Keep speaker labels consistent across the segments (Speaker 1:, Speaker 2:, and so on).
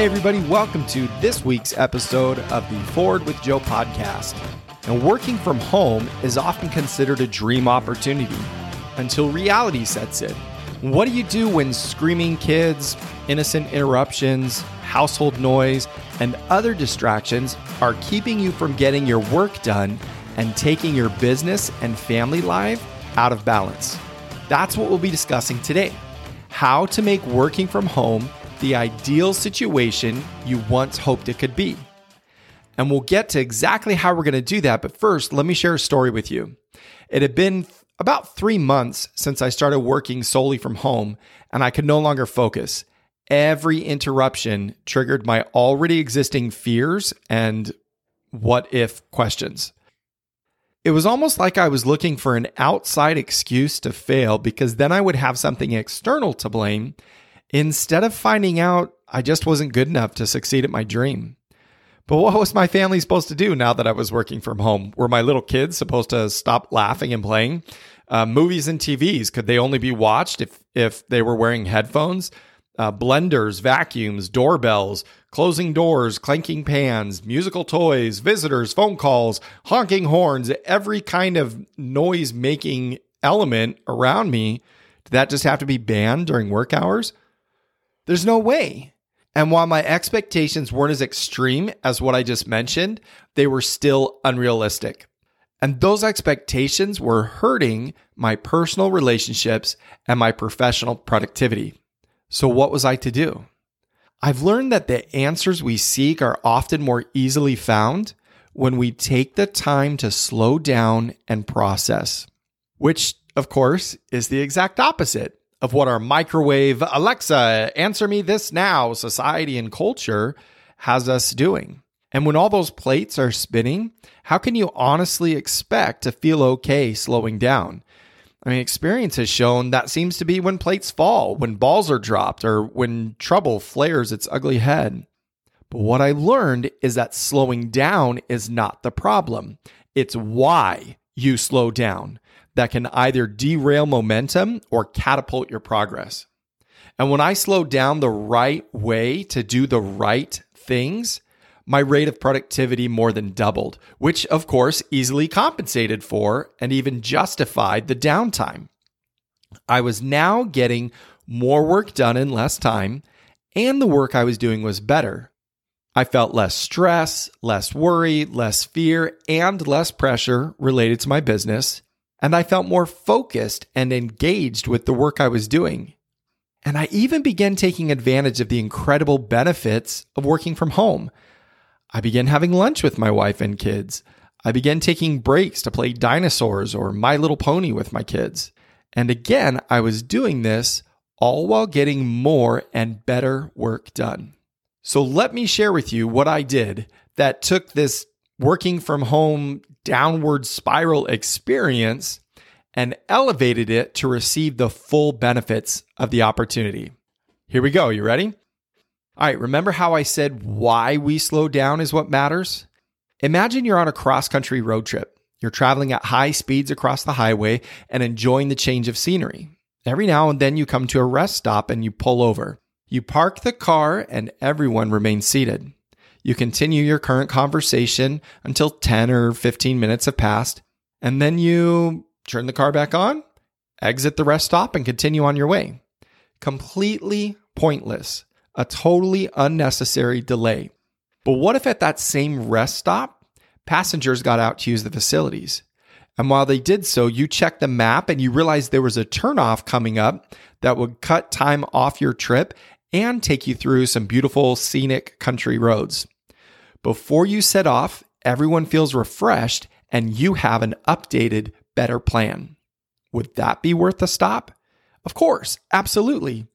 Speaker 1: Hey, everybody, welcome to this week's episode of the Forward with Joe podcast. Now, working from home is often considered a dream opportunity until reality sets in. What do you do when screaming kids, innocent interruptions, household noise, and other distractions are keeping you from getting your work done and taking your business and family life out of balance? That's what we'll be discussing today. How to make working from home the ideal situation you once hoped it could be. And we'll get to exactly how we're going to do that. But first, let me share a story with you. It had been about three months since I started working solely from home, and I could no longer focus. Every interruption triggered my already existing fears and what if questions. It was almost like I was looking for an outside excuse to fail because then I would have something external to blame instead of finding out I just wasn't good enough to succeed at my dream. But what was my family supposed to do now that I was working from home? Were my little kids supposed to stop laughing and playing? Uh, movies and TVs could they only be watched if if they were wearing headphones? Uh, blenders, vacuums, doorbells, closing doors, clanking pans, musical toys, visitors, phone calls, honking horns, every kind of noise making element around me. Did that just have to be banned during work hours? There's no way. And while my expectations weren't as extreme as what I just mentioned, they were still unrealistic. And those expectations were hurting my personal relationships and my professional productivity. So, what was I to do? I've learned that the answers we seek are often more easily found when we take the time to slow down and process, which, of course, is the exact opposite of what our microwave Alexa, answer me this now society and culture has us doing. And when all those plates are spinning, how can you honestly expect to feel okay slowing down? I mean, experience has shown that seems to be when plates fall, when balls are dropped, or when trouble flares its ugly head. But what I learned is that slowing down is not the problem. It's why you slow down that can either derail momentum or catapult your progress. And when I slow down the right way to do the right things, my rate of productivity more than doubled, which of course easily compensated for and even justified the downtime. I was now getting more work done in less time, and the work I was doing was better. I felt less stress, less worry, less fear, and less pressure related to my business and I felt more focused and engaged with the work I was doing. And I even began taking advantage of the incredible benefits of working from home. I began having lunch with my wife and kids. I began taking breaks to play dinosaurs or My Little Pony with my kids. And again, I was doing this all while getting more and better work done. So let me share with you what I did that took this working from home downward spiral experience and elevated it to receive the full benefits of the opportunity. Here we go. You ready? All right, remember how I said why we slow down is what matters? Imagine you're on a cross country road trip. You're traveling at high speeds across the highway and enjoying the change of scenery. Every now and then you come to a rest stop and you pull over. You park the car and everyone remains seated. You continue your current conversation until 10 or 15 minutes have passed, and then you turn the car back on, exit the rest stop, and continue on your way. Completely pointless, a totally unnecessary delay. But what if at that same rest stop, passengers got out to use the facilities? And while they did so, you checked the map and you realized there was a turnoff coming up that would cut time off your trip and take you through some beautiful scenic country roads. Before you set off, everyone feels refreshed and you have an updated, better plan. Would that be worth a stop? Of course, absolutely.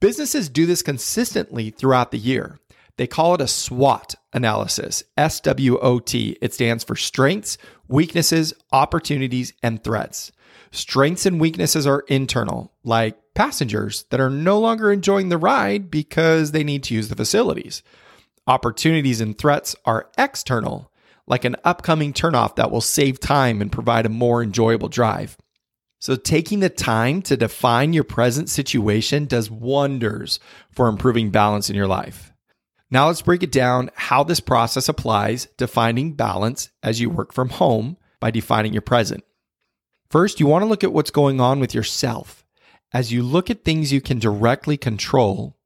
Speaker 1: Businesses do this consistently throughout the year. They call it a SWOT analysis, S W O T. It stands for strengths, weaknesses, opportunities, and threats. Strengths and weaknesses are internal, like passengers that are no longer enjoying the ride because they need to use the facilities. Opportunities and threats are external, like an upcoming turnoff that will save time and provide a more enjoyable drive. So, taking the time to define your present situation does wonders for improving balance in your life. Now let's break it down how this process applies to finding balance as you work from home by defining your present. First, you want to look at what's going on with yourself. As you look at things you can directly control,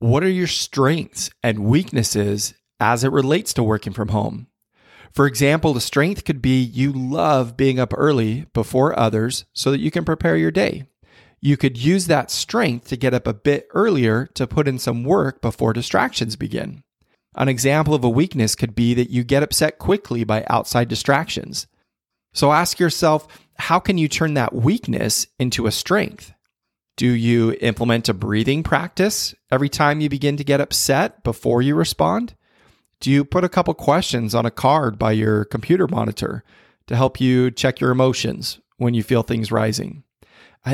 Speaker 1: what are your strengths and weaknesses as it relates to working from home? For example, the strength could be you love being up early before others so that you can prepare your day. You could use that strength to get up a bit earlier to put in some work before distractions begin. An example of a weakness could be that you get upset quickly by outside distractions. So ask yourself, how can you turn that weakness into a strength? Do you implement a breathing practice every time you begin to get upset before you respond? Do you put a couple questions on a card by your computer monitor to help you check your emotions when you feel things rising?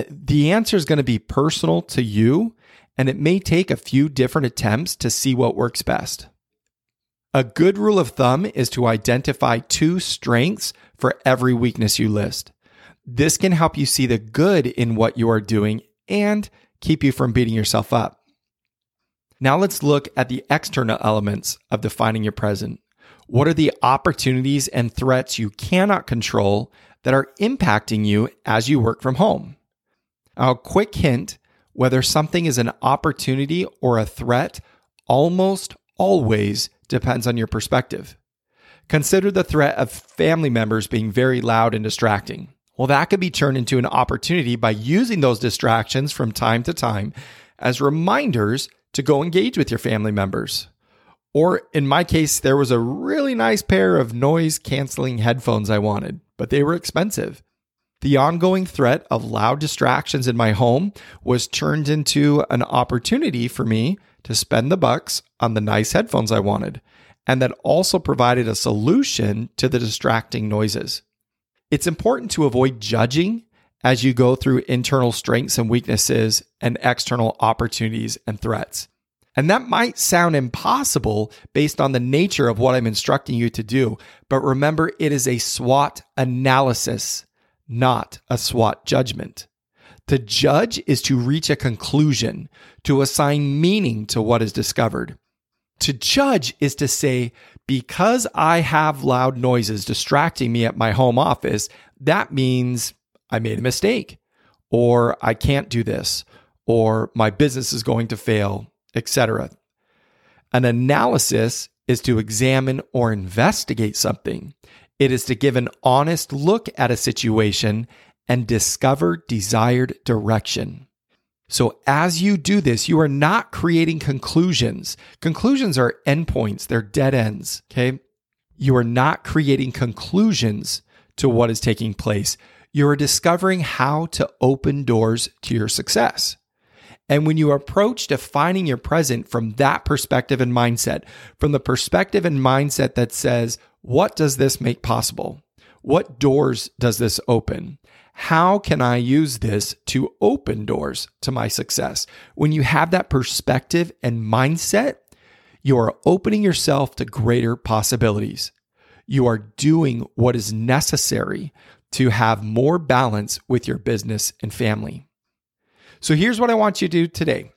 Speaker 1: the answer is going to be personal to you, and it may take a few different attempts to see what works best. A good rule of thumb is to identify two strengths for every weakness you list. This can help you see the good in what you are doing and keep you from beating yourself up. Now let's look at the external elements of defining your present. What are the opportunities and threats you cannot control that are impacting you as you work from home? A quick hint whether something is an opportunity or a threat almost always depends on your perspective. Consider the threat of family members being very loud and distracting. Well, that could be turned into an opportunity by using those distractions from time to time as reminders to go engage with your family members. Or in my case, there was a really nice pair of noise canceling headphones I wanted, but they were expensive. The ongoing threat of loud distractions in my home was turned into an opportunity for me to spend the bucks on the nice headphones I wanted, and that also provided a solution to the distracting noises. It's important to avoid judging as you go through internal strengths and weaknesses and external opportunities and threats. And that might sound impossible based on the nature of what I'm instructing you to do. But remember, it is a SWOT analysis, not a SWOT judgment. To judge is to reach a conclusion, to assign meaning to what is discovered. To judge is to say, because I have loud noises distracting me at my home office, that means I made a mistake, or I can't do this, or my business is going to fail, etc. An analysis is to examine or investigate something. It is to give an honest look at a situation and discover desired direction. So, as you do this, you are not creating conclusions. Conclusions are endpoints, they're dead ends. Okay. You are not creating conclusions to what is taking place you are discovering how to open doors to your success. And when you approach defining your present from that perspective and mindset, from the perspective and mindset that says, what does this make possible? What doors does this open? How can I use this to open doors to my success? When you have that perspective and mindset, you are opening yourself to greater possibilities. You are doing what is necessary to have more balance with your business and family. So here's what I want you to do today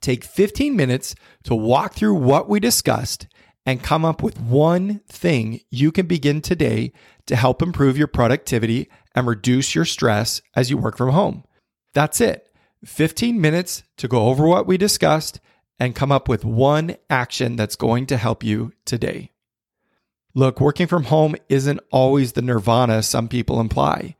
Speaker 1: take 15 minutes to walk through what we discussed and come up with one thing you can begin today to help improve your productivity and reduce your stress as you work from home. That's it. 15 minutes to go over what we discussed and come up with one action that's going to help you today. Look, working from home isn't always the nirvana some people imply.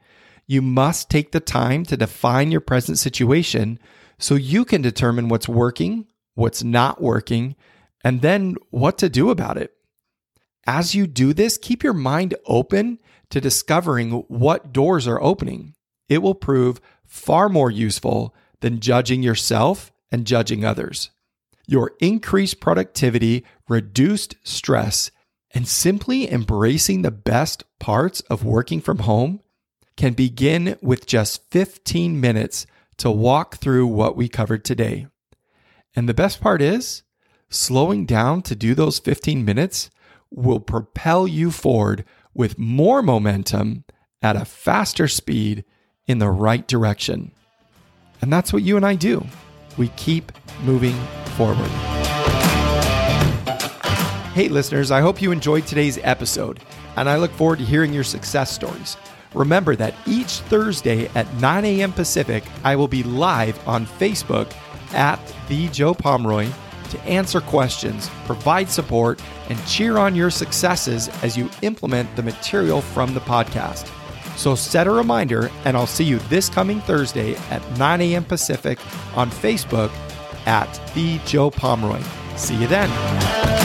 Speaker 1: You must take the time to define your present situation so you can determine what's working, what's not working, and then what to do about it. As you do this, keep your mind open to discovering what doors are opening. It will prove far more useful than judging yourself and judging others. Your increased productivity, reduced stress, and simply embracing the best parts of working from home can begin with just 15 minutes to walk through what we covered today. And the best part is, slowing down to do those 15 minutes will propel you forward with more momentum at a faster speed in the right direction. And that's what you and I do. We keep moving forward. Hey, listeners, I hope you enjoyed today's episode, and I look forward to hearing your success stories. Remember that each Thursday at 9 a.m. Pacific, I will be live on Facebook at The Joe Pomeroy to answer questions, provide support, and cheer on your successes as you implement the material from the podcast. So set a reminder, and I'll see you this coming Thursday at 9 a.m. Pacific on Facebook at The Joe Pomeroy. See you then.